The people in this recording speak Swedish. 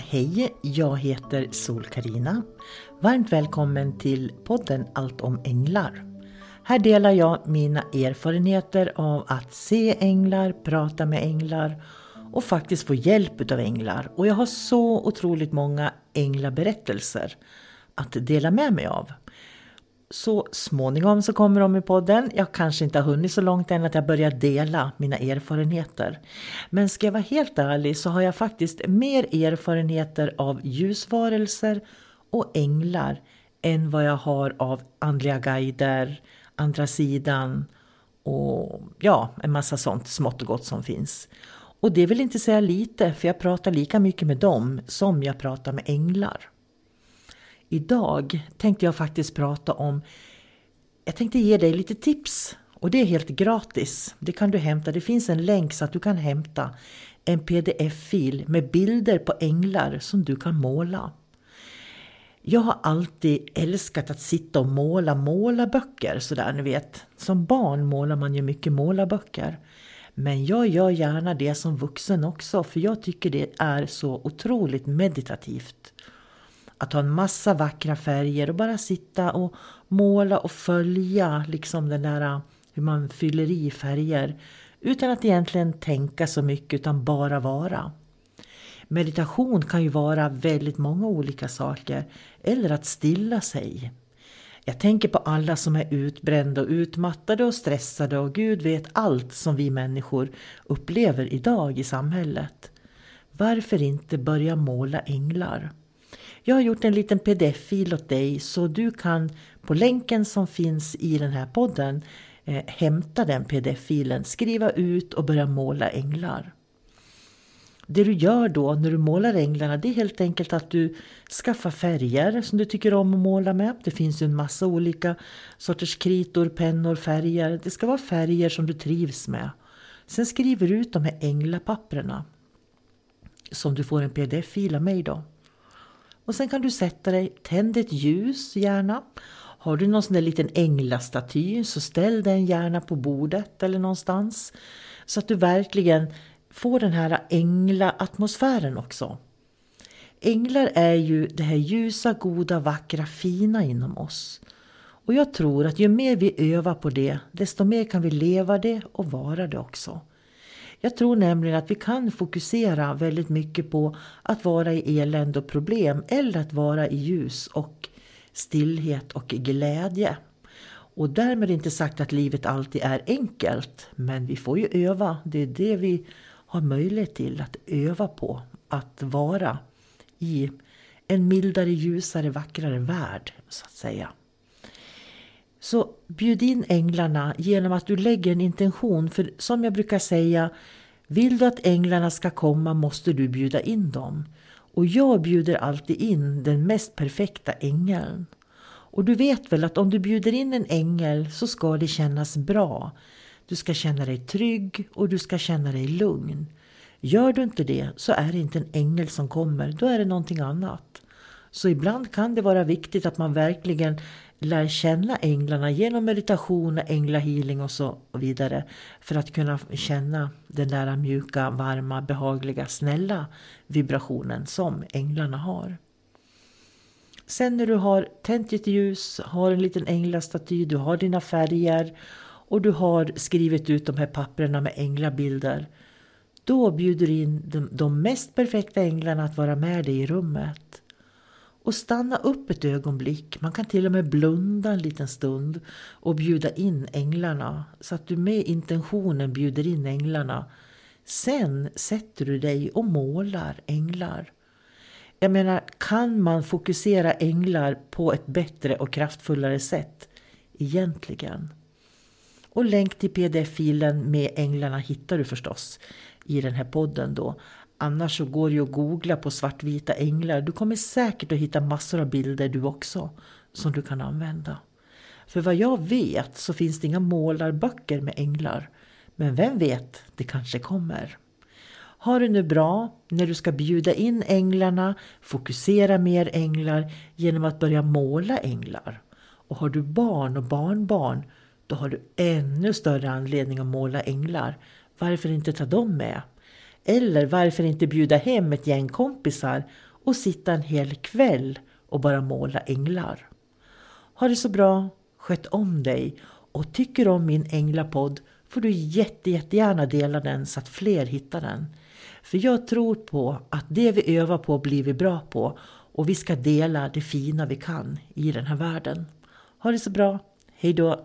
Hej, jag heter sol karina Varmt välkommen till podden Allt om änglar. Här delar jag mina erfarenheter av att se änglar, prata med änglar och faktiskt få hjälp av änglar. Och jag har så otroligt många änglaberättelser att dela med mig av. Så småningom så kommer de i podden. Jag kanske inte har hunnit så långt än att jag börjar dela mina erfarenheter. Men ska jag vara helt ärlig så har jag faktiskt mer erfarenheter av ljusvarelser och änglar än vad jag har av andliga guider, andra sidan och ja, en massa sånt smått och gott som finns. Och det vill inte säga lite, för jag pratar lika mycket med dem som jag pratar med änglar. Idag tänkte jag faktiskt prata om, jag tänkte ge dig lite tips och det är helt gratis. Det kan du hämta, det finns en länk så att du kan hämta en pdf-fil med bilder på änglar som du kan måla. Jag har alltid älskat att sitta och måla målarböcker sådär ni vet. Som barn målar man ju mycket målarböcker. Men jag gör gärna det som vuxen också för jag tycker det är så otroligt meditativt. Att ha en massa vackra färger och bara sitta och måla och följa liksom den där eh, hur man fyller i färger utan att egentligen tänka så mycket utan bara vara. Meditation kan ju vara väldigt många olika saker eller att stilla sig. Jag tänker på alla som är utbrända och utmattade och stressade och Gud vet allt som vi människor upplever idag i samhället. Varför inte börja måla änglar? Jag har gjort en liten pdf-fil åt dig så du kan på länken som finns i den här podden eh, hämta den pdf-filen, skriva ut och börja måla änglar. Det du gör då när du målar änglarna det är helt enkelt att du skaffar färger som du tycker om att måla med. Det finns ju en massa olika sorters kritor, pennor, färger. Det ska vara färger som du trivs med. Sen skriver du ut de här änglapapperna som du får en pdf-fil av mig då. Och sen kan du sätta dig, tänd ett ljus gärna. Har du någon sån där liten änglastaty så ställ den gärna på bordet eller någonstans. Så att du verkligen får den här ängla-atmosfären också. Änglar är ju det här ljusa, goda, vackra, fina inom oss. Och jag tror att ju mer vi övar på det, desto mer kan vi leva det och vara det också. Jag tror nämligen att vi kan fokusera väldigt mycket på att vara i elände och problem eller att vara i ljus och stillhet och glädje. Och därmed inte sagt att livet alltid är enkelt, men vi får ju öva. Det är det vi har möjlighet till, att öva på att vara i en mildare, ljusare, vackrare värld, så att säga. Så bjud in änglarna genom att du lägger en intention. För som jag brukar säga, vill du att änglarna ska komma måste du bjuda in dem. Och jag bjuder alltid in den mest perfekta ängeln. Och du vet väl att om du bjuder in en ängel så ska det kännas bra. Du ska känna dig trygg och du ska känna dig lugn. Gör du inte det så är det inte en ängel som kommer, då är det någonting annat. Så ibland kan det vara viktigt att man verkligen lär känna änglarna genom meditation, änglahealing och så vidare. För att kunna känna den där mjuka, varma, behagliga, snälla vibrationen som änglarna har. Sen när du har tänt ditt ljus, har en liten änglastaty, du har dina färger och du har skrivit ut de här papperna med änglabilder. Då bjuder du in de, de mest perfekta änglarna att vara med dig i rummet. Och stanna upp ett ögonblick. Man kan till och med blunda en liten stund och bjuda in änglarna. Så att du med intentionen bjuder in änglarna. Sen sätter du dig och målar änglar. Jag menar, kan man fokusera änglar på ett bättre och kraftfullare sätt? Egentligen. Och länk till pdf-filen med änglarna hittar du förstås i den här podden då. Annars så går det att googla på svartvita änglar. Du kommer säkert att hitta massor av bilder du också som du kan använda. För vad jag vet så finns det inga målarböcker med änglar. Men vem vet, det kanske kommer. Ha det nu bra när du ska bjuda in änglarna, fokusera mer änglar genom att börja måla änglar. Och har du barn och barnbarn, då har du ännu större anledning att måla änglar. Varför inte ta dem med? Eller varför inte bjuda hem ett gäng kompisar och sitta en hel kväll och bara måla änglar? Ha det så bra, sköt om dig och tycker du om min änglapodd får du jätte, jättegärna dela den så att fler hittar den. För jag tror på att det vi övar på blir vi bra på och vi ska dela det fina vi kan i den här världen. Ha det så bra, Hejdå!